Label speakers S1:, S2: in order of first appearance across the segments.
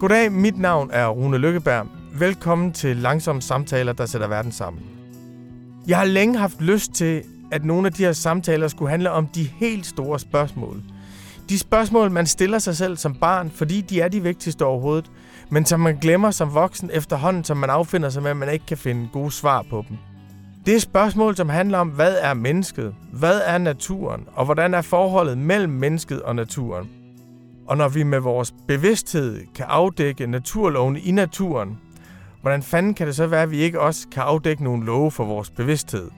S1: Goddag, mit navn er Rune Lykkeberg. Velkommen til Langsomme Samtaler, der sætter verden sammen. Jeg har længe haft lyst til, at nogle af de her samtaler skulle handle om de helt store spørgsmål. De spørgsmål, man stiller sig selv som barn, fordi de er de vigtigste overhovedet, men som man glemmer som voksen efterhånden, som man affinder sig med, at man ikke kan finde gode svar på dem. Det er spørgsmål, som handler om, hvad er mennesket, hvad er naturen, og hvordan er forholdet mellem mennesket og naturen. Og når vi med vores bevidsthed kan afdække naturlovene i naturen, hvordan fanden kan det så være, at vi ikke også kan afdække nogle love for vores bevidsthed?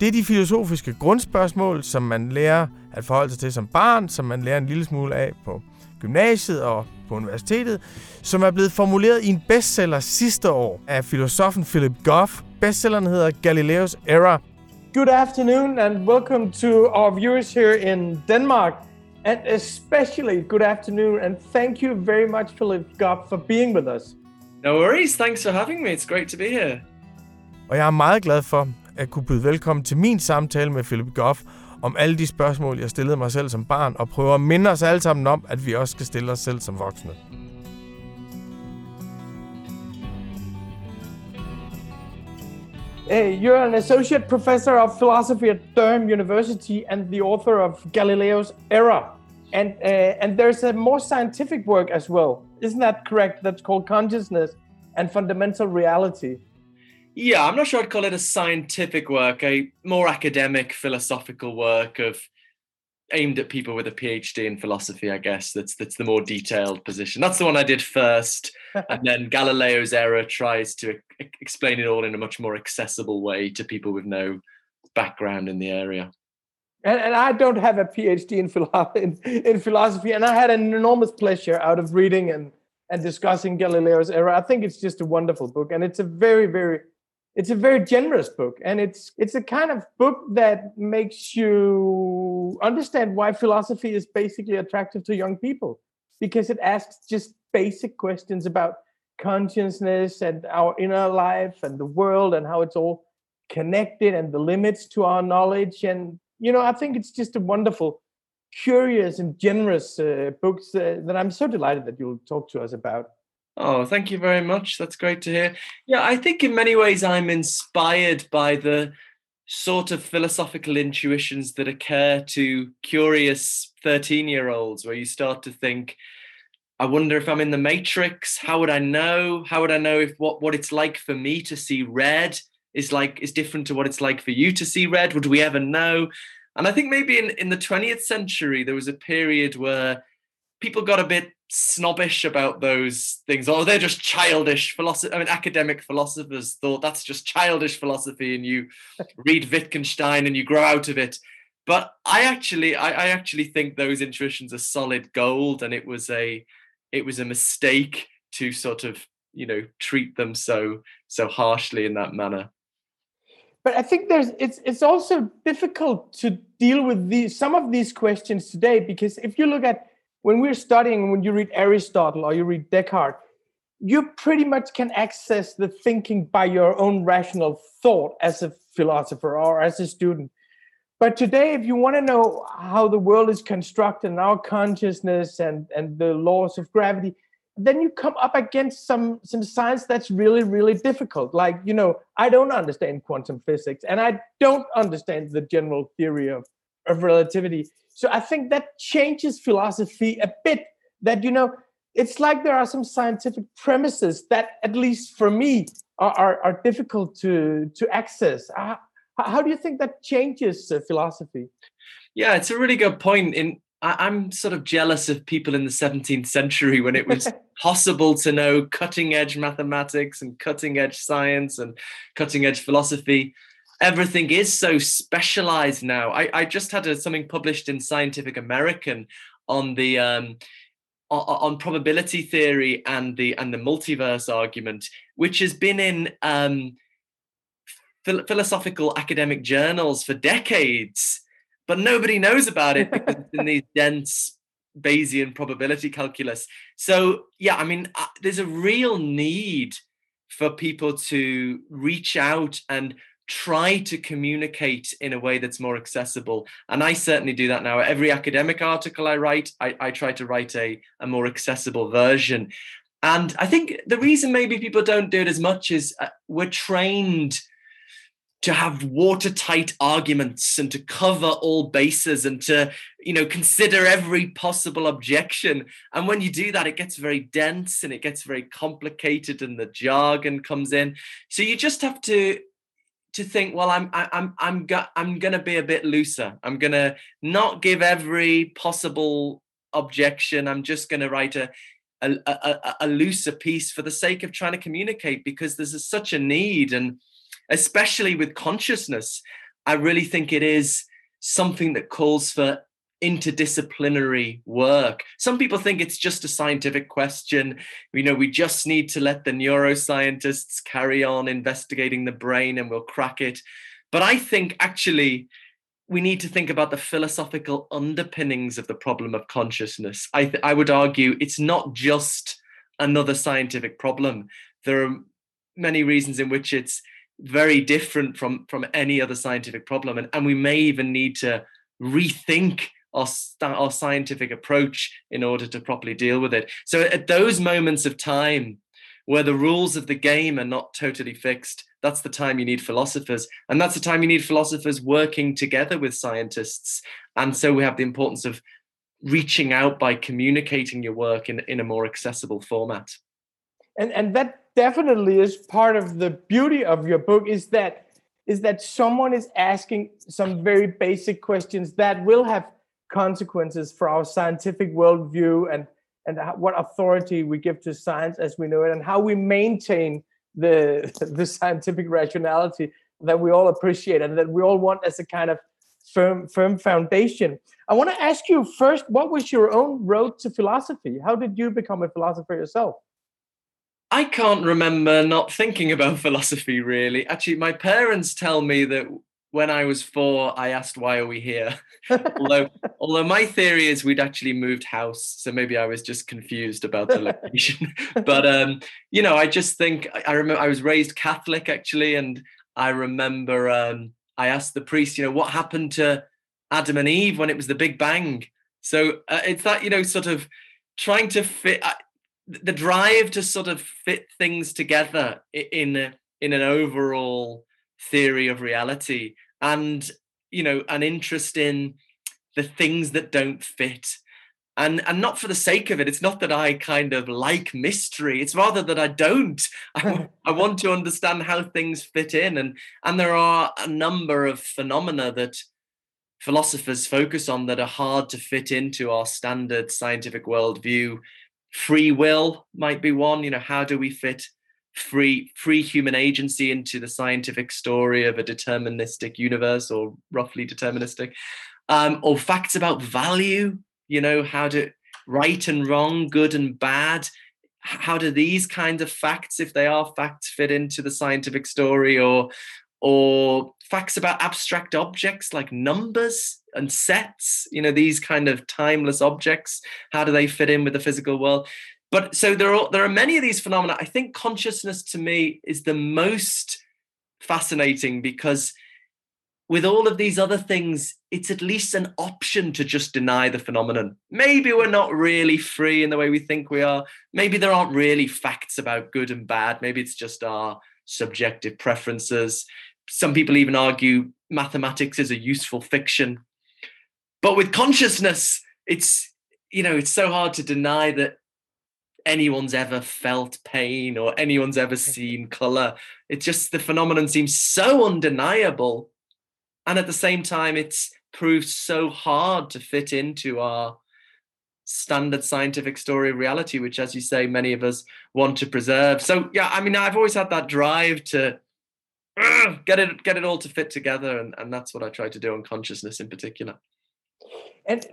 S1: Det er de filosofiske grundspørgsmål, som man lærer at forholde sig til som barn, som man lærer en lille smule af på gymnasiet og på universitetet, som er blevet formuleret i en bestseller sidste år af filosofen Philip Goff. Bestselleren hedder Galileos Era.
S2: Good afternoon and welcome to our viewers here in Denmark. And especially good afternoon and thank you very much, Philip Goff, for being with us.
S3: No worries. Thanks for having me. It's great to be here.
S1: Og jeg er meget glad for at kunne byde velkommen til min samtale med Philip Goff om alle de spørgsmål, jeg stillede mig selv som barn, og prøver at minde os alle sammen om, at vi også skal stille os selv som voksne.
S2: You're an associate professor of philosophy at Durham University and the author of Galileo's Error. And uh, and there's a more scientific work as well. Isn't that correct? That's called Consciousness and Fundamental Reality.
S3: Yeah, I'm not sure I'd call it a scientific work, a more academic, philosophical work of aimed at people with a PhD in philosophy, I guess. That's that's the more detailed position. That's the one I did first. and then Galileo's error tries to e- explain it all in a much more accessible way to people with no background in the area.
S2: And, and I don't have a PhD in, philo- in, in philosophy, and I had an enormous pleasure out of reading and, and discussing Galileo's error. I think it's just a wonderful book, and it's a very, very it's a very generous book and it's it's a kind of book that makes you understand why philosophy is basically attractive to young people because it asks just basic questions about consciousness and our inner life and the world and how it's all connected and the limits to our knowledge and you know i think it's just a wonderful curious and generous uh, books uh, that i'm so delighted that you'll talk to us about
S3: Oh, thank you very much. That's great to hear. Yeah, I think in many ways I'm inspired by the sort of philosophical intuitions that occur to curious 13 year olds, where you start to think, I wonder if I'm in the matrix. How would I know? How would I know if what, what it's like for me to see red is like is different to what it's like for you to see red? Would we ever know? And I think maybe in, in the 20th century there was a period where people got a bit snobbish about those things or they're just childish philosophy i mean academic philosophers thought that's just childish philosophy and you read wittgenstein and you grow out of it. But i actually I, I, actually think those intuitions are solid gold and it was a it was a mistake to sort of you know treat them so so harshly in that manner.
S2: But i think there's it's it's also difficult to deal with these some of these questions today because if you look at when we're studying, when you read Aristotle or you read Descartes, you pretty much can access the thinking by your own rational thought as a philosopher or as a student. But today, if you want to know how the world is constructed and our consciousness and, and the laws of gravity, then you come up against some some science that's really really difficult like you know i don't understand quantum physics and i don't understand the general theory of, of relativity so I think that changes philosophy a bit. That, you know, it's like there are some scientific premises that, at least for me, are, are, are difficult to, to access. Uh, how do you think that changes uh, philosophy?
S3: Yeah, it's a really good point. In I, am sort of jealous of people in the 17th century when it was possible to know cutting edge mathematics and cutting edge science and cutting edge philosophy everything is so specialized now. I, I just had a, something published in Scientific American on the um, on, probability theory and the and the multiverse argument, which has been in um, phil- philosophical academic journals for decades, but nobody knows about it because it's in these dense Bayesian probability calculus. So yeah, I mean, uh, there's a real need for people to reach out and try to communicate in a way that's more accessible. And I certainly do that now. Every academic article I write, I, I try to write a, a more accessible version. And I think the reason maybe people don't do it as much is uh, we're trained to have watertight arguments and to cover all bases and to you know consider every possible objection and when you do that it gets very dense and it gets very complicated and the jargon comes in so you just have to to think well i'm i'm i'm go- i'm going to be a bit looser. I'm going to not give every possible objection. I'm just going to write a a, a, a looser piece for the sake of trying to communicate because there's a, such a need and especially with consciousness, I really think it is something that calls for interdisciplinary work. Some people think it's just a scientific question. You know, we just need to let the neuroscientists carry on investigating the brain and we'll crack it. But I think actually we need to think about the philosophical underpinnings of the problem of consciousness. I, th- I would argue it's not just another scientific problem. There are many reasons in which it's very different from from any other scientific problem and, and we may even need to rethink our, our scientific approach in order to properly deal with it. So at those moments of time where the rules of the game are not totally fixed that's the time you need philosophers. And that's the time you need philosophers working together with scientists. And so we have the importance of reaching out by communicating your work in, in a more accessible format.
S2: And and that definitely is part of the beauty of your book is that is that someone is asking some very basic questions that will have consequences for our scientific worldview and and what authority we give to science as we know it and how we maintain the the scientific rationality that we all appreciate and that we all want as a kind of firm firm foundation. I want to ask you first what was your own road to philosophy? How did you become a philosopher yourself?
S3: I can't remember not thinking about philosophy really. Actually, my parents tell me that when I was four, I asked, "Why are we here?" although, although my theory is we'd actually moved house, so maybe I was just confused about the location. but um, you know, I just think I, remember I was raised Catholic actually, and I remember um, I asked the priest, you know, what happened to Adam and Eve when it was the Big Bang. So uh, it's that you know, sort of trying to fit the drive to sort of fit things together in in an overall theory of reality and you know an interest in the things that don't fit. And and not for the sake of it it's not that i kind of like mystery it's rather that i don't. I, I want to understand how things fit in and and there are a number of phenomena that philosophers focus on that are hard to fit into our standard scientific worldview. Free will might be one you know how do we fit free free human agency into the scientific story of a deterministic universe or roughly deterministic um, or facts about value you know how do right and wrong good and bad how do these kinds of facts if they are facts fit into the scientific story or or facts about abstract objects like numbers and sets you know these kind of timeless objects how do they fit in with the physical world but so there are there are many of these phenomena. I think consciousness to me is the most fascinating because with all of these other things it's at least an option to just deny the phenomenon. Maybe we're not really free in the way we think we are. Maybe there aren't really facts about good and bad. Maybe it's just our subjective preferences. Some people even argue mathematics is a useful fiction. But with consciousness, it's you know, it's so hard to deny that anyone's ever felt pain or anyone's ever seen color. It just the phenomenon seems so undeniable. And at the same time, it's proved so hard to fit into our standard scientific story of reality, which, as you say, many of us want to preserve. So, yeah, I mean, I've always had that drive to get it get it all to fit together and, and that's what i try to do on consciousness in particular
S2: and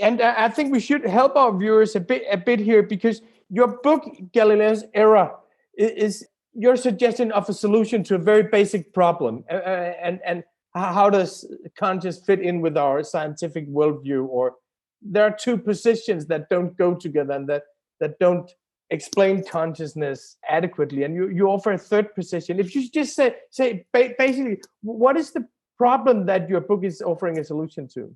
S2: and i think we should help our viewers a bit a bit here because your book galileo's Error, is your suggestion of a solution to a very basic problem. And and how does conscious fit in with our scientific worldview? Or there are two positions that don't go together and that that don't explain consciousness adequately. And you, you offer a third position. If you just say say basically what is the problem that your book is offering a solution to?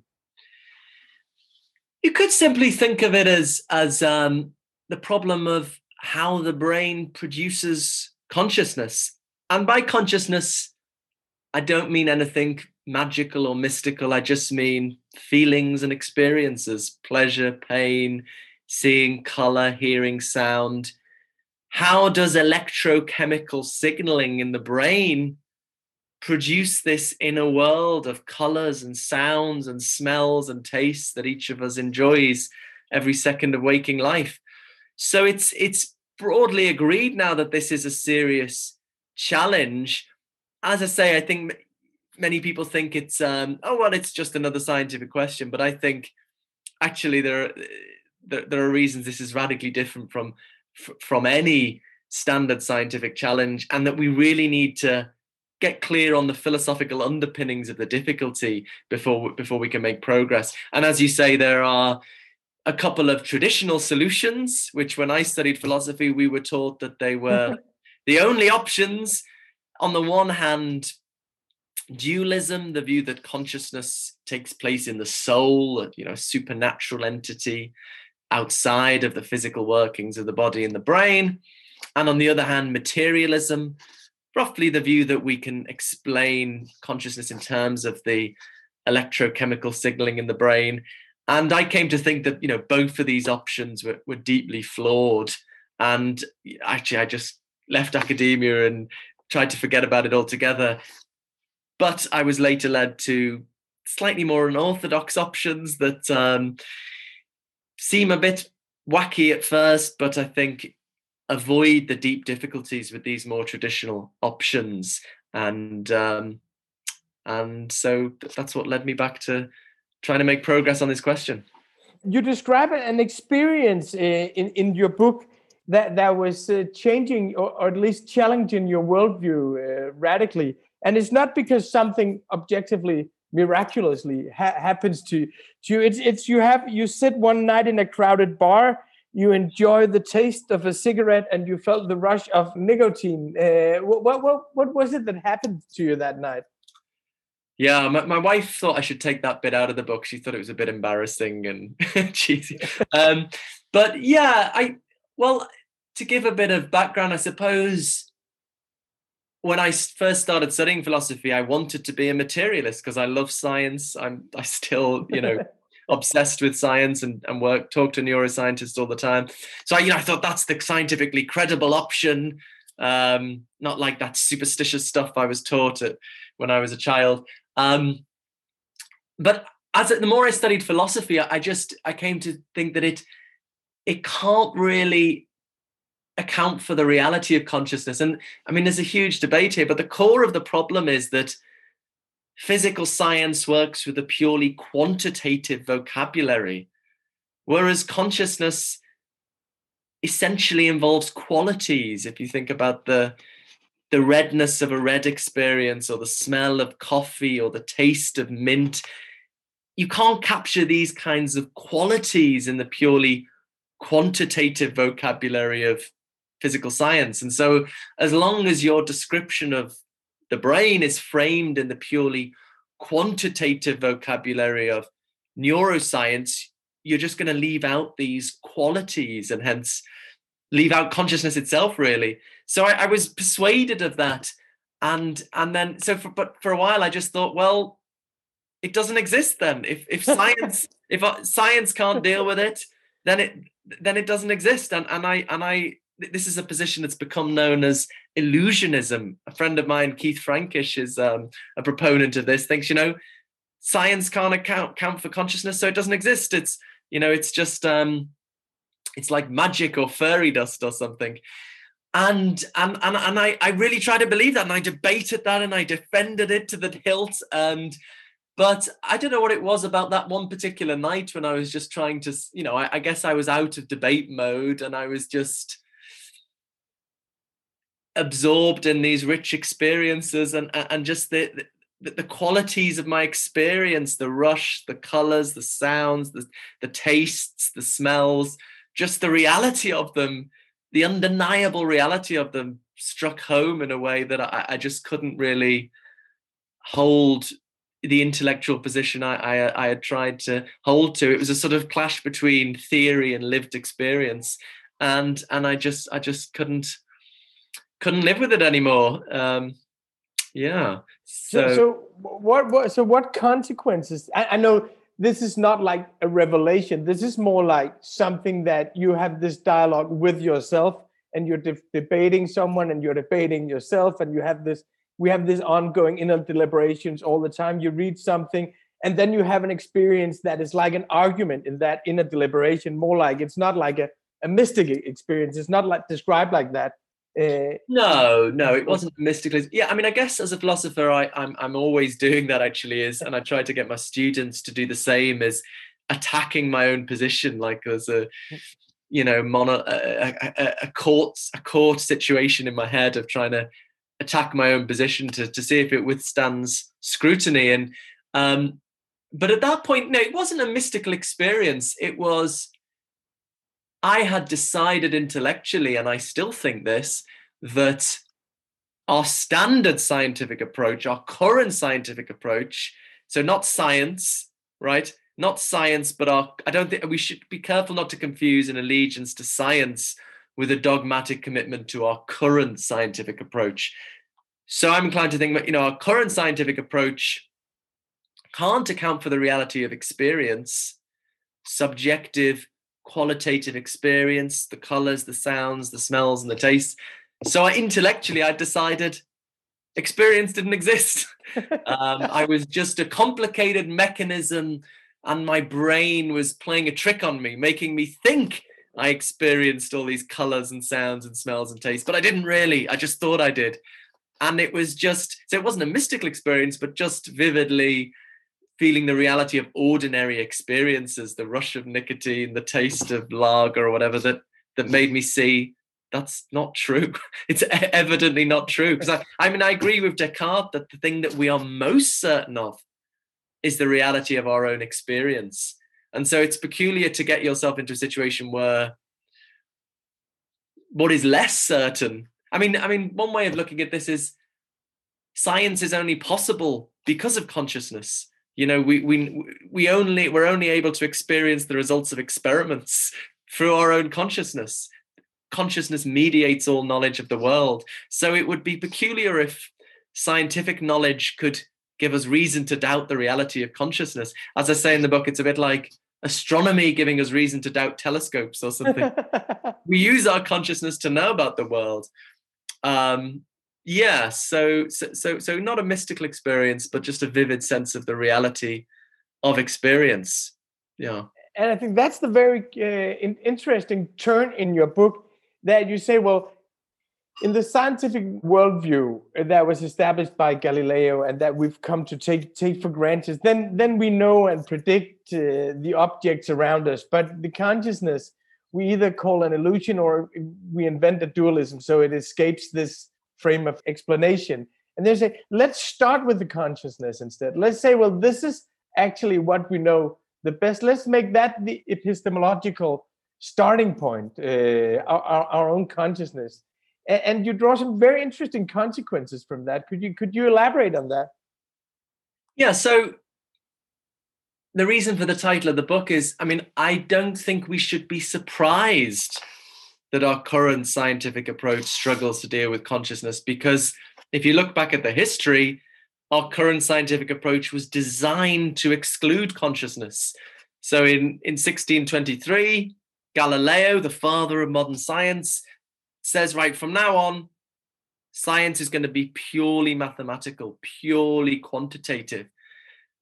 S3: You could simply think of it as as um, the problem of how the brain produces consciousness. And by consciousness, I don't mean anything magical or mystical. I just mean feelings and experiences pleasure, pain, seeing color, hearing sound. How does electrochemical signaling in the brain produce this inner world of colors and sounds and smells and tastes that each of us enjoys every second of waking life? So it's it's broadly agreed now that this is a serious challenge. As I say, I think many people think it's um, oh well, it's just another scientific question, but I think actually there are, there, there are reasons this is radically different from from any standard scientific challenge, and that we really need to get clear on the philosophical underpinnings of the difficulty before before we can make progress. And as you say, there are a couple of traditional solutions, which when I studied philosophy, we were taught that they were the only options. On the one hand, dualism, the view that consciousness takes place in the soul, you know, supernatural entity outside of the physical workings of the body and the brain. And on the other hand, materialism, roughly the view that we can explain consciousness in terms of the electrochemical signaling in the brain and I came to think that you know both of these options were, were deeply flawed. And actually, I just left academia and tried to forget about it altogether. But I was later led to slightly more unorthodox options that um, seem a bit wacky at first, but I think avoid the deep difficulties with these more traditional options. And um, and so that's what led me back to trying to make progress on this question.
S2: You describe an experience uh, in, in your book that, that was uh, changing or, or, at least challenging your worldview uh, radically. And it's not because something objectively miraculously ha- happens to, to you. It's, it's you have you sit one night in a crowded bar, you enjoy the taste of a cigarette, and you felt the rush of nicotine. Uh, what, what, what was it that happened to you that night?
S3: Yeah, my, my wife thought I should take that bit out of the book. She thought it was a bit embarrassing and cheesy. Um, but yeah, I well, to give a bit of background, I suppose when I first started studying philosophy, I wanted to be a materialist because I love science. I'm I still, you know, obsessed with science and, and work talk to neuroscientists all the time. So I, you know, I thought that's the scientifically credible option. Um, not like that superstitious stuff I was taught at, when I was a child. Um, but as the more I studied philosophy, I just I came to think that it it can't really account for the reality of consciousness. And I mean, there's a huge debate here, but the core of the problem is that physical science works with a purely quantitative vocabulary, whereas consciousness essentially involves qualities. If you think about the the redness of a red experience or the smell of coffee or the taste of mint. You can't capture these kinds of qualities in the purely quantitative vocabulary of physical science. And so, as long as your description of the brain is framed in the purely quantitative vocabulary of neuroscience, you're just going to leave out these qualities and hence leave out consciousness itself, really so I, I was persuaded of that. And and then so for but for a while i just thought well it doesn't exist then. If if science if uh, science can't deal with it then it then it doesn't exist. And and i and i this is a position that's become known as illusionism. A friend of mine keith frankish is um, a proponent of this thinks you know science can't account count for consciousness so it doesn't exist. It's you know it's just um it's like magic or fairy dust or something and and and, and I, I really tried to believe that and I debated that and I defended it to the hilt and but I don't know what it was about that one particular night when I was just trying to you know I, I guess I was out of debate mode and I was just absorbed in these rich experiences and and just the, the the qualities of my experience the rush the colors the sounds the the tastes the smells just the reality of them the undeniable reality of them struck home in a way that I, I just couldn't really hold the intellectual position I, I, I had tried to hold to. It was a sort of clash between theory and lived experience, and and I just I just couldn't couldn't live with it anymore. Um, yeah.
S2: So, so, so what, what so what consequences? I, I know this is not like a revelation. This is more like something that you have this dialogue with yourself, and you're de- debating someone, and you're debating yourself, and you have this. We have this ongoing inner deliberations all the time. You read something, and then you have an experience that is like an argument in that inner deliberation. More like it's not like a, a mystic experience. It's not like described like that.
S3: Uh, no, no, it wasn't mystical. Yeah, I mean, I guess as a philosopher, I, I'm I'm always doing that. Actually, is and I try to get my students to do the same as attacking my own position, like as a you know mono a, a, a court a court situation in my head of trying to attack my own position to to see if it withstands scrutiny. And um, but at that point, no, it wasn't a mystical experience. It was I had decided intellectually, and I still think this, that our standard scientific approach, our current scientific approach, so not science, right? Not science, but our, I don't think we should be careful not to confuse an allegiance to science with a dogmatic commitment to our current scientific approach. So I'm inclined to think that, you know, our current scientific approach can't account for the reality of experience, subjective qualitative experience, the colors, the sounds, the smells, and the tastes. So I intellectually I decided experience didn't exist. um, I was just a complicated mechanism, and my brain was playing a trick on me, making me think I experienced all these colors and sounds and smells and tastes, but I didn't really. I just thought I did. And it was just so it wasn't a mystical experience, but just vividly feeling the reality of ordinary experiences, the rush of nicotine, the taste of lager or whatever that that made me see that's not true. It's evidently not true. Because I, I mean, I agree with Descartes that the thing that we are most certain of is the reality of our own experience. And so it's peculiar to get yourself into a situation where what is less certain. I mean, I mean, one way of looking at this is science is only possible because of consciousness you know we we we only we're only able to experience the results of experiments through our own consciousness. Consciousness mediates all knowledge of the world. So it would be peculiar if scientific knowledge could give us reason to doubt the reality of consciousness. As i say in the book it's a bit like astronomy giving us reason to doubt telescopes or something. We use our consciousness to know about the world. Um, yeah so, so so not a mystical experience but just a vivid sense of the reality of experience. Yeah.
S2: And i think that's the very uh, in- interesting turn in your book that you say well in the scientific worldview that was established by galileo and that we've come to take take for granted then then we know and predict uh, the objects around us. But the consciousness we either call an illusion or we invent a dualism. So it escapes this frame of explanation. And they say, let's start with the consciousness instead. Let's say, well, this is actually what we know the best. Let's make that the epistemological starting point, uh, our, our, own consciousness. And, and you draw some very interesting consequences from that. Could you could you elaborate on that?
S3: Yeah. So the reason for the title of the book is, I mean, I don't think we should be surprised that our current scientific approach struggles to deal with consciousness because if you look back at the history, our current scientific approach was designed to exclude consciousness. So in, in 1623, Galileo, the father of modern science, says right from now on, science is going to be purely mathematical, purely quantitative.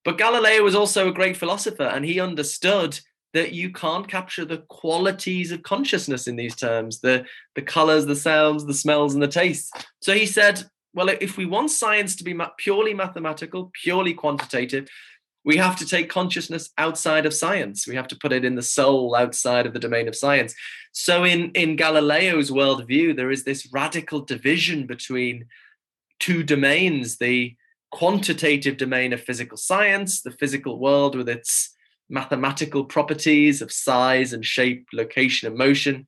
S3: But Galileo was also a great philosopher and he understood that you can't capture the qualities of consciousness in these terms the the colors the sounds the smells and the tastes. So he said well if we want science to be purely mathematical purely quantitative we have to take consciousness outside of science. We have to put it in the soul outside of the domain of science. So in in galileo's worldview there is this radical division between two domains the quantitative domain of physical science the physical world with its mathematical properties of size and shape, location and motion,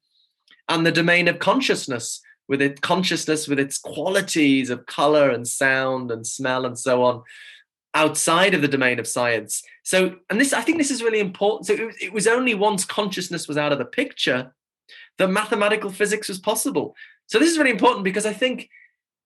S3: and the domain of consciousness with its consciousness with its qualities of color and sound and smell and so on outside of the domain of science so and this i think this is really important so it, it was only once consciousness was out of the picture that mathematical physics was possible. So this is really important because I think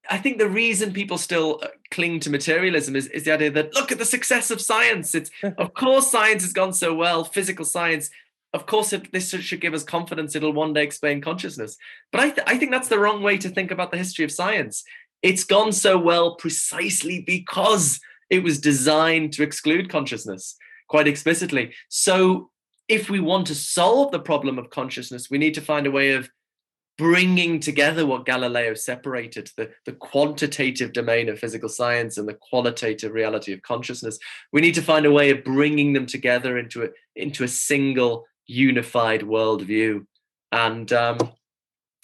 S3: I think the reason people still uh, cling to materialism is, is the idea that look at the success of science. It's of course science has gone so well, physical science. Of course, it, this should give us confidence it'll one day explain consciousness. But I, th- I think that's the wrong way to think about the history of science. It's gone so well precisely because it was designed to exclude consciousness quite explicitly. So, if we want to solve the problem of consciousness, we need to find a way of bringing together what Galileo separated the, the quantitative domain of physical science and the qualitative reality of consciousness. We need to find a way of bringing them together into a, into a single unified worldview. And, um,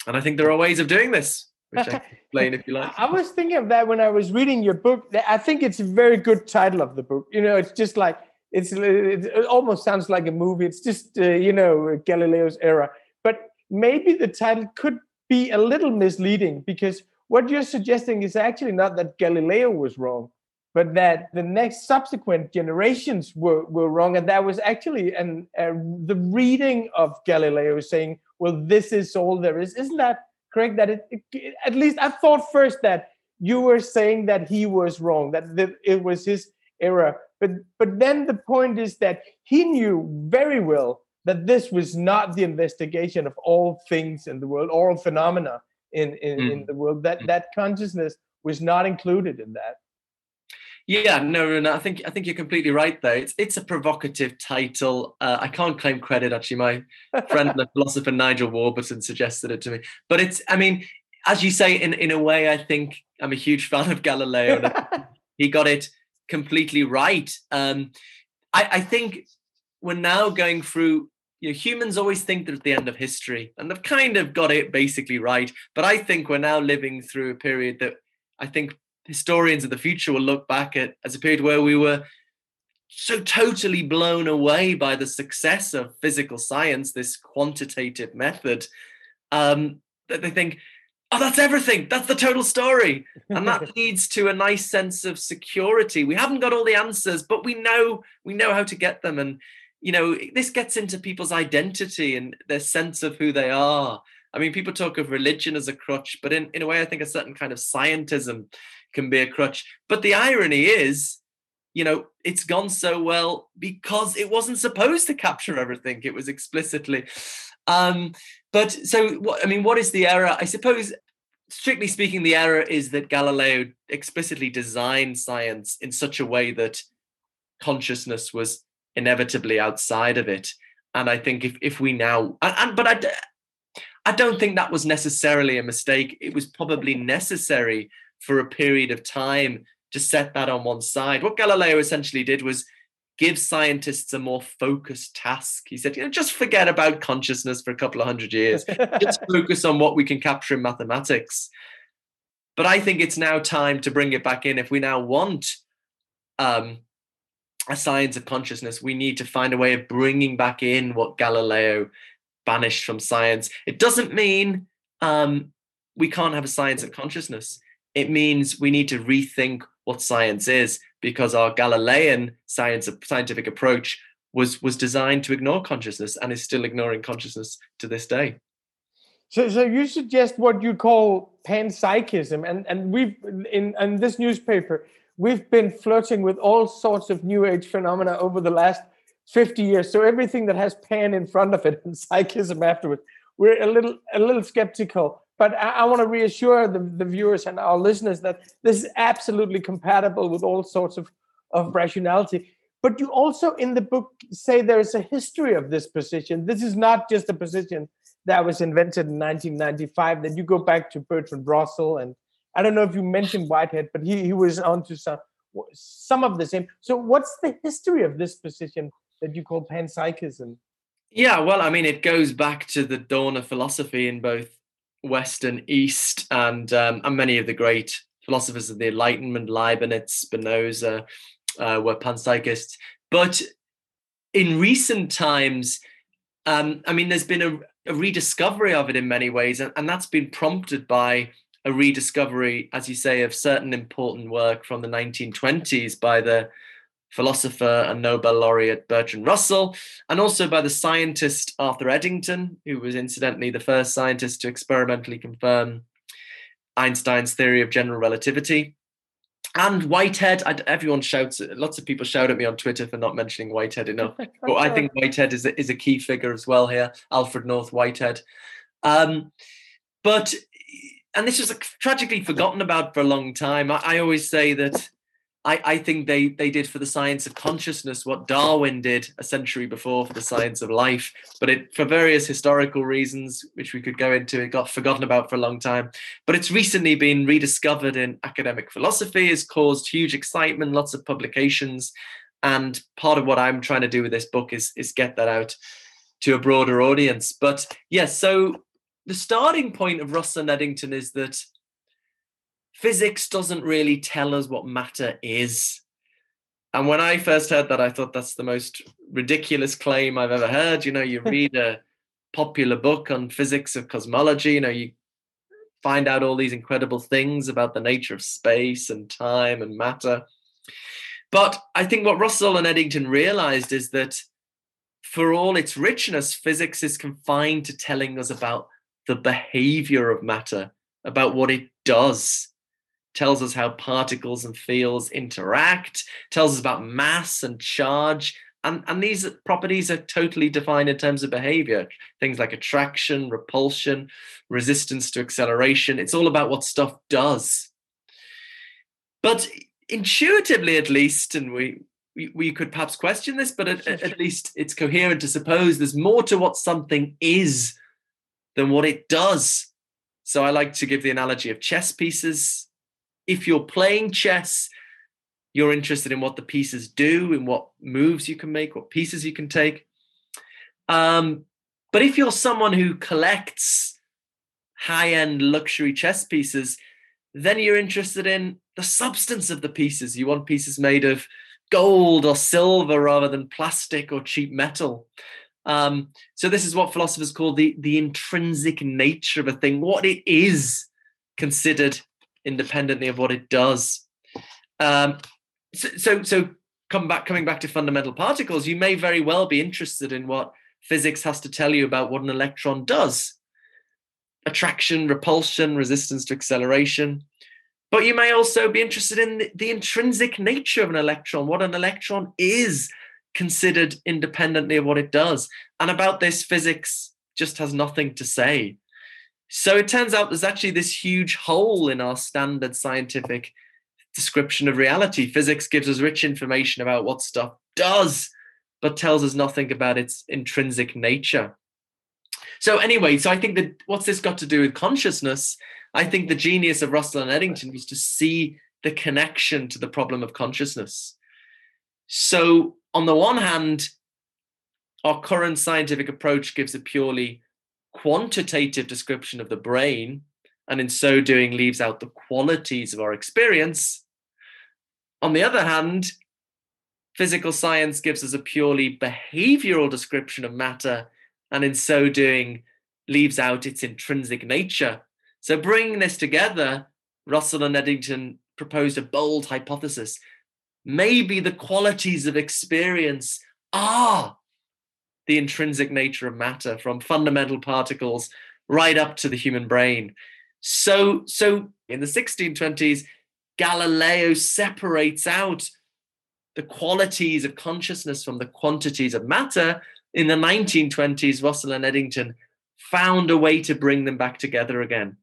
S3: and I think there are ways of doing this, which I explain if you like.
S2: I was thinking of that when I was reading your book. I think it's a very good title of the book. You know, it's just like, it's, it almost sounds like a movie. It's just, uh, you know, Galileo's error. Maybe the title could be a little misleading because what you're suggesting is actually not that Galileo was wrong, but that the next subsequent generations were, were wrong. And that was actually an, the reading of Galileo saying, well, this is all there is. Isn't that correct? That it, it at least I thought first that you were saying that he was wrong, that, that it was his error. But, but then the point is that he knew very well that this was not the investigation of all things in the world, all phenomena in, in, mm. in the world, that, mm. that consciousness was not included in that.
S3: Yeah, no, no, I think I think you're completely right there. It's it's a provocative title. Uh, I can't claim credit. Actually, my friend, the philosopher Nigel Warburton, suggested it to me. But it's, I mean, as you say, in in a way, I think I'm a huge fan of Galileo. he got it completely right. Um, I, I think we're now going through you know, humans always think they're at the end of history and they've kind of got it basically right. But I think we're now living through a period that I think historians of the future will look back at as a period where we were so totally blown away by the success of physical science, this quantitative method, um, that they think, oh, that's everything. That's the total story. And that leads to a nice sense of security. We haven't got all the answers, but we know we know how to get them. And you know, this gets into people's identity and their sense of who they are. I mean, people talk of religion as a crutch, but in, in a way, I think a certain kind of scientism can be a crutch. But the irony is, you know, it's gone so well because it wasn't supposed to capture everything. It was explicitly. Um, but so, what, I mean, what is the error? I suppose, strictly speaking, the error is that Galileo explicitly designed science in such a way that consciousness was inevitably outside of it. And I think if if we now and, and but I I don't think that was necessarily a mistake. It was probably necessary for a period of time to set that on one side. What Galileo essentially did was give scientists a more focused task. He said, you know, just forget about consciousness for a couple of hundred years. just focus on what we can capture in mathematics. But I think it's now time to bring it back in. If we now want um, a science of consciousness, we need to find a way of bringing back in what Galileo banished from science. It doesn't mean um, we can't have a science of consciousness. It means we need to rethink what science is because our Galilean science of scientific approach was was designed to ignore consciousness and is still ignoring consciousness to this day.
S2: So, so you suggest what you call panpsychism, and and we've in in this newspaper we've been flirting with all sorts of new age phenomena over the last 50 years. So everything that has pan in front of it and psychism afterwards, we're a little a little skeptical. But I, I want to reassure the, the viewers and our listeners that this is absolutely compatible with all sorts of, of rationality. But you also in the book say there is a history of this position. This is not just a position that was invented in 1995, that you go back to Bertrand Russell and I don't know if you mentioned Whitehead, but he, he was onto some some of the same. So, what's the history of this position that you call panpsychism?
S3: Yeah, well, I mean, it goes back to the dawn of philosophy in both West and East, and um, and many of the great philosophers of the Enlightenment, Leibniz, Spinoza, uh, were panpsychists. But in recent times, um, I mean, there's been a, a, rediscovery of it in many ways, and, and that's been prompted by a rediscovery, as you say, of certain important work from the 1920s by the philosopher and Nobel laureate Bertrand Russell, and also by the scientist Arthur Eddington, who was incidentally the first scientist to experimentally confirm Einstein's theory of general relativity. And Whitehead, I, everyone shouts, lots of people shout at me on Twitter for not mentioning Whitehead enough. but I think Whitehead is a, is a key figure as well here, Alfred North Whitehead. Um, but, and this was tragically forgotten about for a long time. I, I always say that I, I think they they did for the science of consciousness what Darwin did a century before for the science of life, but it for various historical reasons, which we could go into, it got forgotten about for a long time. But it's recently been rediscovered in academic philosophy, has caused huge excitement, lots of publications, and part of what I'm trying to do with this book is is get that out to a broader audience. But yes, yeah, so the starting point of Russell and Eddington is that physics doesn't really tell us what matter is. And when I first heard that, I thought that's the most ridiculous claim I've ever heard. You know, you read a popular book on physics of cosmology, you know, you find out all these incredible things about the nature of space and time and matter. But I think what Russell and Eddington realized is that for all its richness, physics is confined to telling us about the behavior of matter, about what it does tells us how particles and fields interact, tells us about mass and charge. And, and these properties are totally defined in terms of behavior. Things like attraction, repulsion, resistance to acceleration. It's all about what stuff does. But intuitively, at least, and we, we, could perhaps question this, but at, at least it's coherent to suppose there's more to what something is than what it does. So I like to give the analogy of chess pieces if you're playing chess, you're interested in what the pieces do, in what moves you can make, what pieces you can take. Um, but if you're someone who collects high end luxury chess pieces, then you're interested in the substance of the pieces. You want pieces made of gold or silver rather than plastic or cheap metal. Um, so this is what philosophers call the the intrinsic nature of a thing, what it is considered independently of what it does. Um, so, so, so come back, coming back to fundamental particles, you may very well be interested in what physics has to tell you about what an electron does attraction, repulsion, resistance to acceleration. But you may also be interested in the, the, intrinsic nature of an electron, what an electron is considered independently of what it does. And about this, physics just has nothing to say. So it turns out there's actually this huge hole in our standard scientific description of reality. Physics gives us rich information about what stuff does, but tells us nothing about its intrinsic nature. So, anyway, so I think that what's this got to do with consciousness? I think the genius of Russell and Eddington was to see the connection to the problem of consciousness. So, on the one hand, our current scientific approach gives a purely quantitative description of the brain, and in so doing leaves out the qualities of our experience. On the other hand, physical science gives us a purely behavioral description of matter, and in so doing leaves out its intrinsic nature. So, bringing this together, Russell and Eddington proposed a bold hypothesis. Maybe the qualities of experience are the intrinsic nature of matter from fundamental particles right up to the human brain. So, so in the 1620s, Galileo separates out the qualities of consciousness from the quantities of matter. In the 1920s, Russell and Eddington found a way to bring them back together again.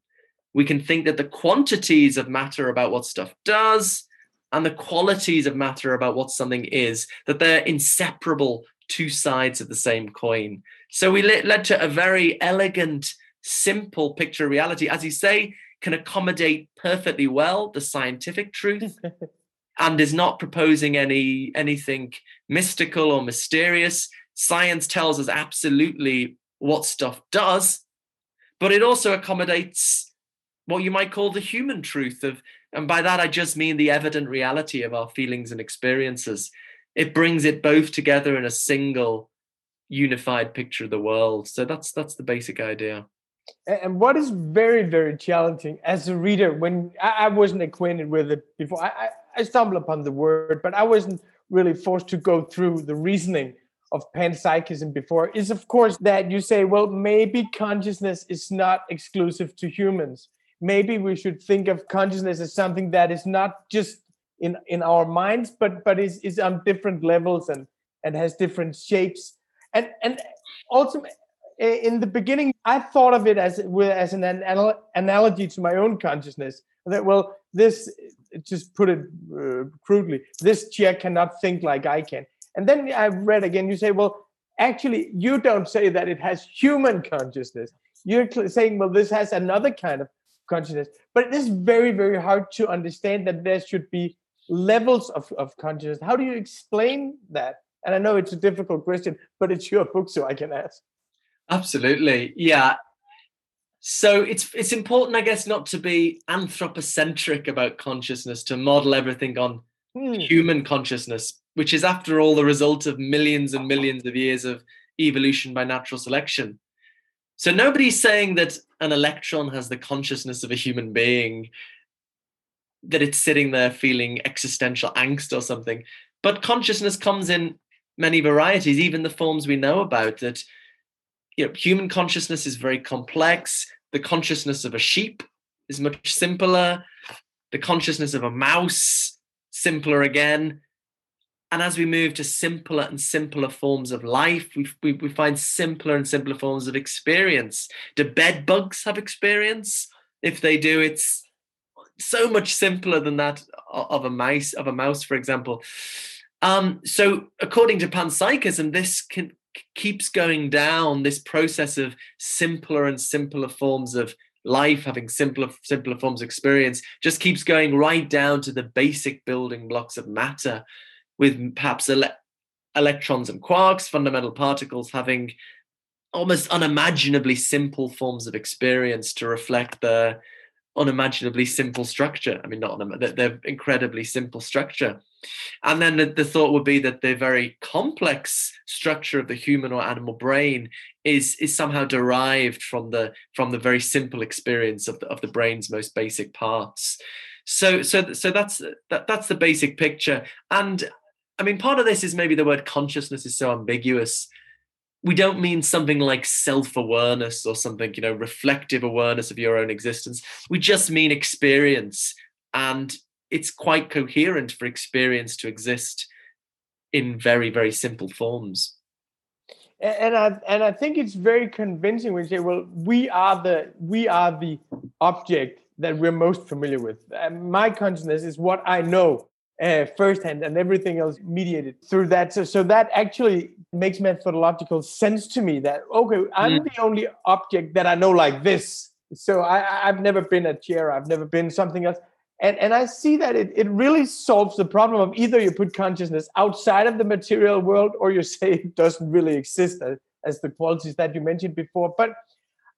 S3: We can think that the quantities of matter about what stuff does and the qualities of matter about what something is, that they're inseparable two sides of the same coin. So we led to a very elegant, simple picture of reality, as you say, can accommodate perfectly well the scientific truth and is not proposing any anything mystical or mysterious. Science tells us absolutely what stuff does, but it also accommodates what you might call the human truth of and by that I just mean the evident reality of our feelings and experiences. It brings it both together in a single unified picture of the world. So that's that's the basic idea.
S2: And what is very very challenging as a reader when i, wasn't acquainted with it before I, I stumbled upon the word but i wasn't really forced to go through the reasoning of panpsychism before is of course that you say well maybe consciousness is not exclusive to humans maybe we should think of consciousness as something that is not just in in our minds but but is is on different levels and and has different shapes. And and also in the beginning i thought of it as as an analogy to my own consciousness. That well this just put it uh, crudely this chair cannot think like i can. And then i read again you say well actually you don't say that it has human consciousness. You're saying well this has another kind of consciousness. But it is very very hard to understand that there should be levels of, of consciousness. How do you explain that? And i know it's a difficult question but it's your book so i can ask.
S3: Absolutely. Yeah. So it's it's important i guess not to be anthropocentric about consciousness to model everything on hmm. human consciousness which is after all the result of millions and millions of years of evolution by natural selection so nobody's saying that an electron has the consciousness of a human being that it's sitting there feeling existential angst or something but consciousness comes in many varieties even the forms we know about that you know, human consciousness is very complex. The consciousness of a sheep is much simpler. The consciousness of a mouse, simpler again. And as we move to simpler and simpler forms of life, we, we, we find simpler and simpler forms of experience. Do bed bugs have experience? If they do, it's so much simpler than that of a mouse, of a mouse, for example. Um, so, according to panpsychism, this can, keeps going down this process of simpler and simpler forms of life having simpler simpler forms of experience just keeps going right down to the basic building blocks of matter with perhaps ele- electrons and quarks fundamental particles having almost unimaginably simple forms of experience to reflect the unimaginably simple structure i mean not they're incredibly simple structure and then the, the, thought would be that the very complex structure of the human or animal brain is is somehow derived from the from the very simple experience of the, of the brain's most basic parts. So so so that's that, that's the basic picture. And I mean, part of this is maybe the word consciousness is so ambiguous. We don't mean something like self-awareness or something, you know, reflective awareness of your own existence. We just mean experience. And it's quite coherent for experience to exist in very very simple forms
S2: and I and I think it's very convincing when you say, well, we are the we are the object that we're most familiar with. And my consciousness is what I know uh, firsthand, and everything else mediated through that. So, so that actually makes methodological sense to me. That okay, I'm mm. the only object that I know like this. So I, I've never been a chair. I've never been something else and and i see that it, it really solves the problem of either you put consciousness outside of the material world or you say it doesn't really exist as, as the qualities that you mentioned before but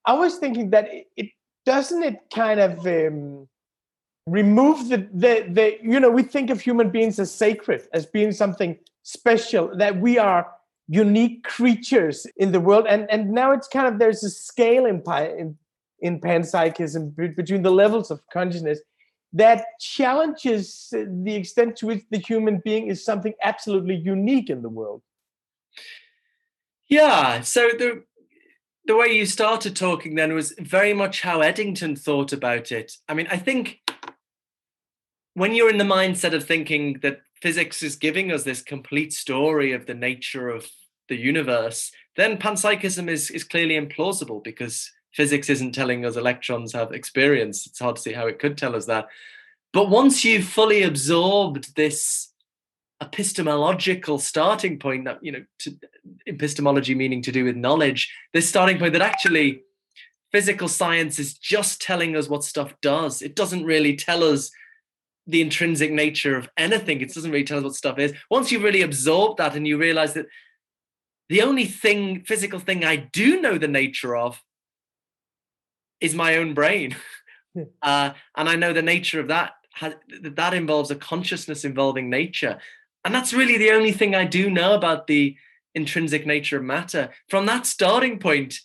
S2: i was thinking that it, it doesn't it kind of um, remove the, the the you know we think of human beings as sacred as being something special that we are unique creatures in the world and and now it's kind of there's a scale in in, in panpsychism between the levels of consciousness that challenges the extent to which the human being is something absolutely unique in the world.
S3: Yeah. So the the way you started talking then was very much how Eddington thought about it. I mean, I think when you're in the mindset of thinking that physics is giving us this complete story of the nature of the universe, then panpsychism is is clearly implausible because physics isn't telling us electrons have experience. It's hard to see how it could tell us that. But once you've fully absorbed this epistemological starting point that you know to, epistemology meaning to do with knowledge this starting point that actually physical science is just telling us what stuff does it doesn't really tell us the intrinsic nature of anything it doesn't really tell us what stuff is once you really absorb that and you realize that the only thing physical thing i do know the nature of is my own brain. uh, and I know the nature of that has, that involves a consciousness involving nature. And that's really the only thing I do know about the intrinsic nature of matter. From that starting point,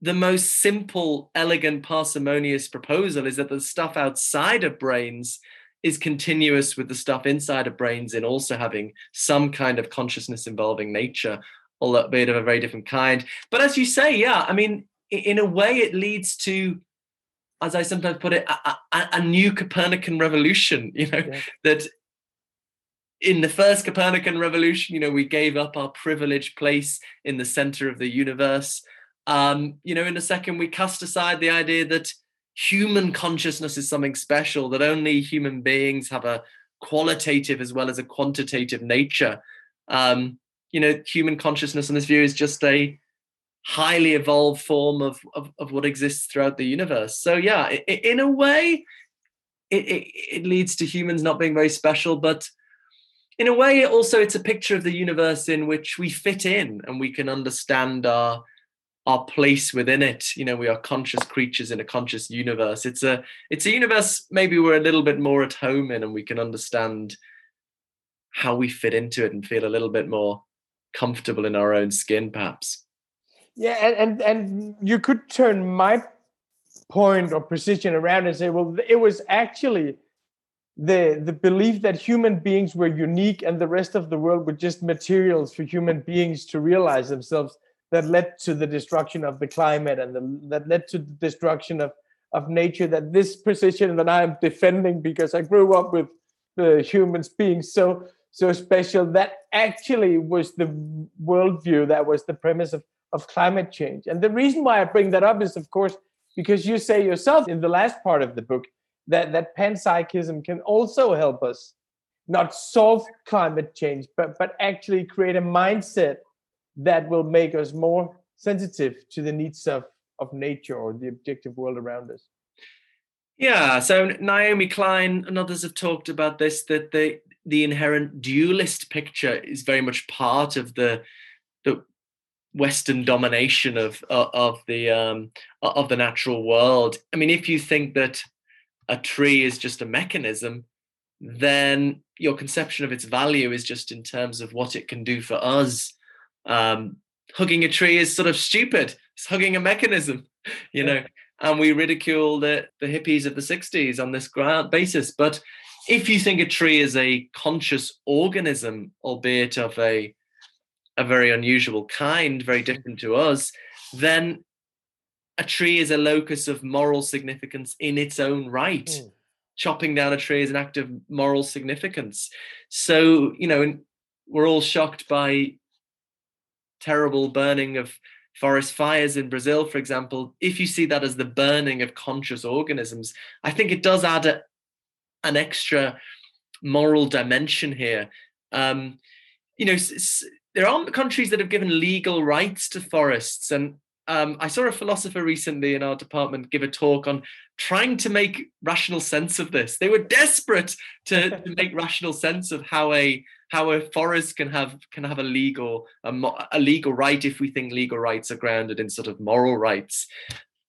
S3: the most simple, elegant, parsimonious proposal is that the stuff outside of brains is continuous with the stuff inside of brains in also having some kind of consciousness involving nature, albeit of a very different kind. But as you say, yeah, I mean, in a way, it leads to, as I sometimes put it, a, a, a new Copernican revolution. You know yeah. that in the first Copernican revolution, you know, we gave up our privileged place in the center of the universe. Um, you know, in the second, we cast aside the idea that human consciousness is something special, that only human beings have a qualitative as well as a quantitative nature. Um, you know, human consciousness in this view is just a highly evolved form of, of, of what exists throughout the universe. So yeah, in a way, it, it, it leads to humans not being very special, but in a way also it's a picture of the universe in which we fit in and we can understand our our place within it. You know we are conscious creatures in a conscious universe. It's a it's a universe maybe we're a little bit more at home in and we can understand how we fit into it and feel a little bit more comfortable in our own skin perhaps.
S2: Yeah and and, and you could turn my point or position around and say well it was actually the the belief that human beings were unique and the rest of the world were just materials for human beings to realize themselves that led to the destruction of the climate and the, that led to the destruction of of nature that this position that i am defending because i grew up with the humans being so so special that actually was the worldview that was the premise of of climate change. And the reason why i bring that up is of course because you say yourself in the last part of the book that that panpsychism can also help us not solve climate change but but actually create a mindset that will make us more sensitive to the needs of of nature or the objective world around us
S3: yeah so naomi klein and others have talked about this that the the inherent dualist picture is very much part of the the western domination of of the um of the natural world i mean if you think that a tree is just a mechanism, then your conception of its value is just in terms of what it can do for us. Um, hugging a tree is sort of stupid. It's hugging a mechanism, you know. And we ridicule the, the hippies of the 60s on this ground basis. But if you think a tree is a conscious organism, albeit of a a very unusual kind, very different to us, then a tree is a locus of moral significance in its own right. Mm. Chopping down a tree is an act of moral significance. So, you know, we're all shocked by terrible burning of forest fires in Brazil, for example. If you see that as the burning of conscious organisms, I think it does add a, an extra moral dimension here. Um, you know, there are countries that have given legal rights to forests, and um, I saw a philosopher recently in our department give a talk on trying to make rational sense of this. They were desperate to, to make rational sense of how a how a forest can have can have a legal a, a legal right if we think legal rights are grounded in sort of moral rights.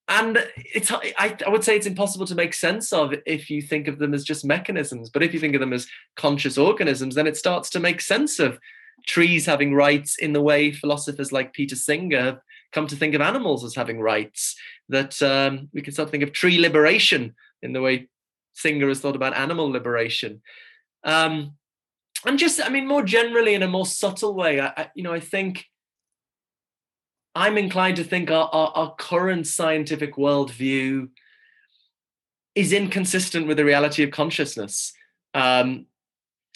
S3: And it's I, I would say it's impossible to make sense of if you think of them as just mechanisms. But if you think of them as conscious organisms, then it starts to make sense of trees having rights in the way philosophers like Peter Singer have come to think of animals as having rights, that um, we can start to think of tree liberation in the way Singer has thought about animal liberation. Um, and just, I mean, more generally, in a more subtle way, I, I, you know, I think I'm inclined to think our, our, our current scientific worldview is inconsistent with the reality of consciousness. Um,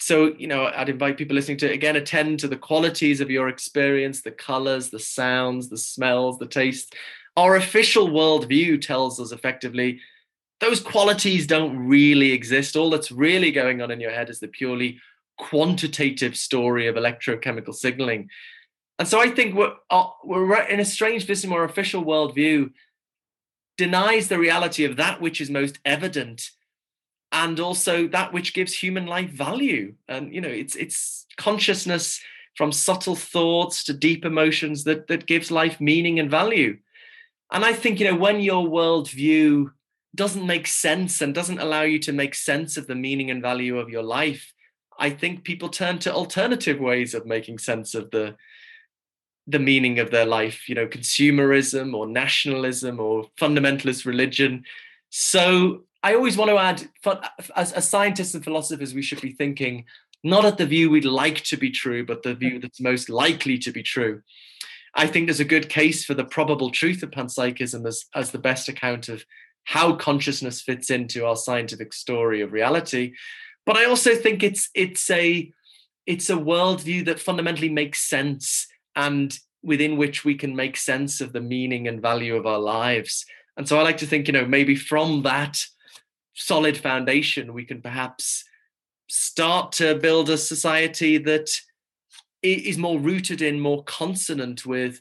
S3: so you know i'd invite people listening to again attend to the qualities of your experience the colors the sounds the smells the taste our official worldview tells us effectively those qualities don't really exist all that's really going on in your head is the purely quantitative story of electrochemical signaling. And so i think we're, uh, we're in a strange position where official worldview denies the reality of that which is most evident and also that which gives human life value. And you know it's it's consciousness from subtle thoughts to deep emotions that that gives life meaning and value. And i think you know when your worldview doesn't make sense and doesn't allow you to make sense of the meaning and value of your life i think people turn to alternative ways of making sense of the the meaning of their life you know consumerism or nationalism or fundamentalist religion so I always want to add, as, as scientists and philosophers, we should be thinking not at the view we'd like to be true, but the view that's most likely to be true. I think there's a good case for the probable truth of panpsychism as, as the best account of how consciousness fits into our scientific story of reality. But I also think it's it's a it's a worldview that fundamentally makes sense and within which we can make sense of the meaning and value of our lives. And so I like to think, you know, maybe from that solid foundation, we can perhaps start to build a society that is more rooted in, more consonant with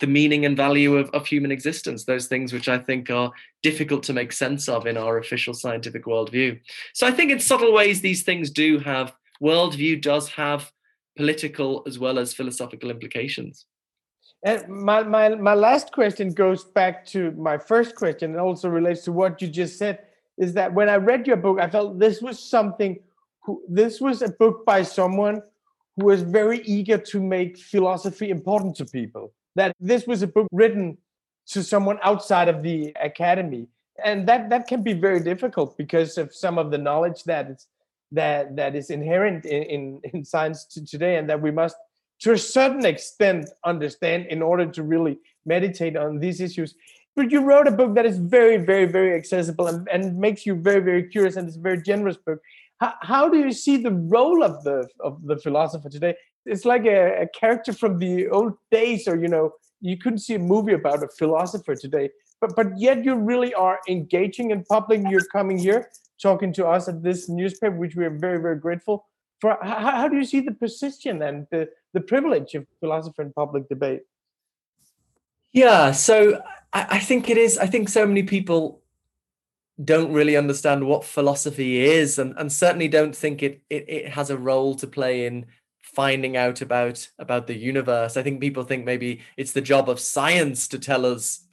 S3: the meaning and value of, of human existence, those things which I think are difficult to make sense of in our official scientific worldview. So I think in subtle ways, these things do have, worldview does have political as well as philosophical implications.
S2: And my, my, my last question goes back to my first question and also relates to what you just said is that when I read your book, I felt this was something, who, this was a book by someone who was very eager to make philosophy important to people. That this was a book written to someone outside of the academy. And that, that can be very difficult because of some of the knowledge that is that that is inherent in, in, in science today and that we must to a certain extent understand in order to really meditate on these issues. But you wrote a book that is very very very accessible and, and makes you very very curious and it's a very generous book. How, how do you see the role of the of the philosopher today it's like a, a character from the old days or you know you couldn't see a movie about a philosopher today. But but yet you really are engaging in public you're coming here talking to us at this newspaper which we are very very grateful for. How, how do you see the position and the, the privilege of philosopher in public debate?
S3: Yeah so I, I think it is i think so many people don't really understand what philosophy is and, and certainly don't think it, it it has a role to play in finding out about about the universe. I think people think maybe it's the job of science to tell us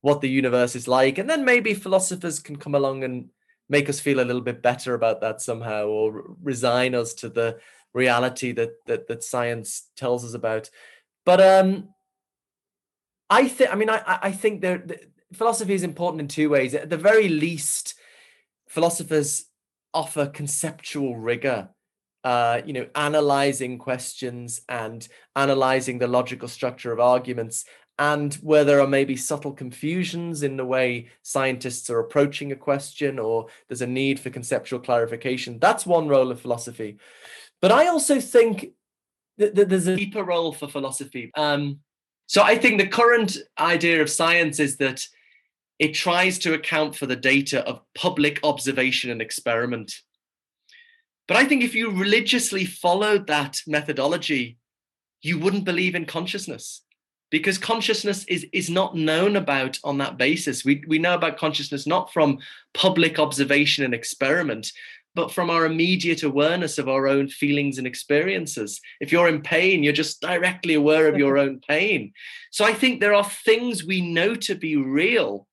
S3: what the universe is like and then maybe philosophers can come along and make us feel a little bit better about that somehow or resign us to the reality that that, that science tells us about. But um i think i mean i i think there philosophy is important in two ways. At the very least philosophers offer conceptual rigor uh, you know, analyzing questions and analyzing the logical structure of arguments and where there are maybe subtle confusions in the way scientists are approaching a question or there's a need for conceptual clarification. That's one role of philosophy. But I also think that, there's a deeper role for philosophy. Um, so I think the current idea of science is that it tries to account for the data of public observation and experiment. But I think if you religiously followed that methodology, you wouldn't believe in consciousness. Because consciousness is is not known about on that basis. We we know about consciousness not from public observation and experiment but from our immediate awareness of our own feelings and experiences. If you're in pain you're just directly aware of your own pain. So i think there are things we know to be real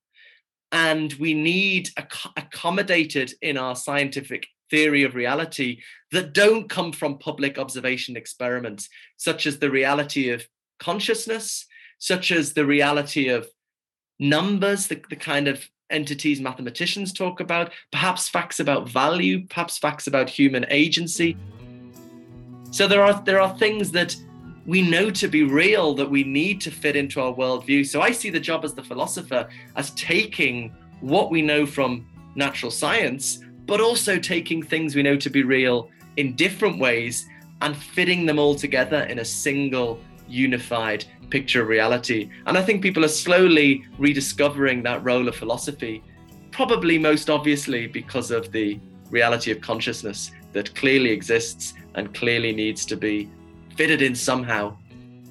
S3: and we need ac- accommodated in our scientific theory of reality that don't come from public observation experiments such as the reality of consciousness, such as the reality of numbers, the, the kind of entities mathematicians talk about, perhaps facts about value, perhaps facts about human agency. So there are there are things that we know to be real that we need to fit into our worldview. So I see the job as the philosopher as taking what we know from natural science, but also taking things we know to be real in different ways and fitting them all together in a single unified picture of reality. And I think people are slowly rediscovering that role of philosophy, probably most obviously because of the reality of consciousness that clearly exists and clearly needs to be fitted in somehow.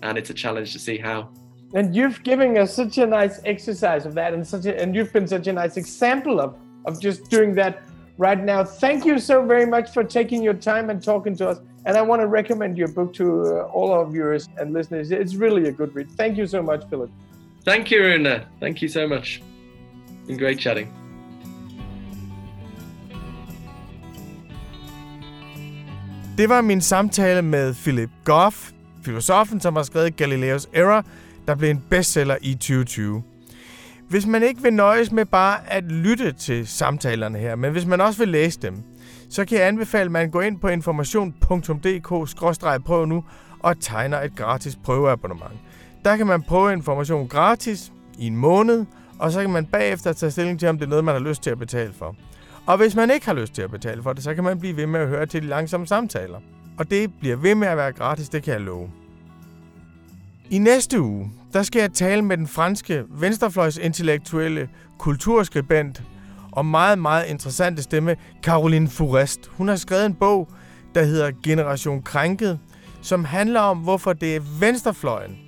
S3: And it's a challenge to see how.
S2: And you've given us such a nice exercise of that, and such a, and you've been such a nice example of of just doing that right now. Thank you so very much for taking your time and talking to us. And I want to recommend your book to uh, all our viewers and listeners. It's really a good read. Thank you so much, Philip.
S3: Thank you, Rune. Thank you so much. Been great chatting.
S1: Det var min samtale med Philip Goff, filosofen, som har skrevet Galileos Error, der blev en bestseller i 2020. Hvis man ikke vil nøjes med bare at lytte til samtalerne her, men hvis man også vil læse dem, så kan jeg anbefale, at man går ind på information.dk-prøv nu og tegner et gratis prøveabonnement. Der kan man prøve information gratis i en måned, og så kan man bagefter tage stilling til, om det er noget, man har lyst til at betale for. Og hvis man ikke har lyst til at betale for det, så kan man blive ved med at høre til de langsomme samtaler. Og det bliver ved med at være gratis, det kan jeg love. I næste uge, der skal jeg tale med den franske venstrefløjsintellektuelle kulturskribent og meget, meget interessante stemme, Caroline Forest. Hun har skrevet en bog, der hedder Generation Krænket, som handler om, hvorfor det er venstrefløjen,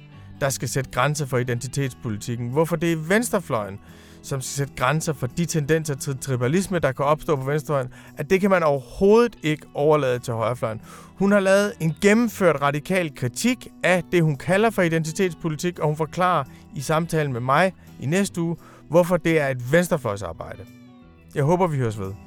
S1: der skal sætte grænser for identitetspolitikken. Hvorfor det er venstrefløjen, som skal sætte grænser for de tendenser til tribalisme, der kan opstå på venstrefløjen, at det kan man overhovedet ikke overlade til højrefløjen. Hun har lavet en gennemført radikal kritik af det, hun kalder for identitetspolitik, og hun forklarer i samtalen med mig i næste uge, hvorfor det er et venstrefløjsarbejde. Jeg håber, vi høres ved.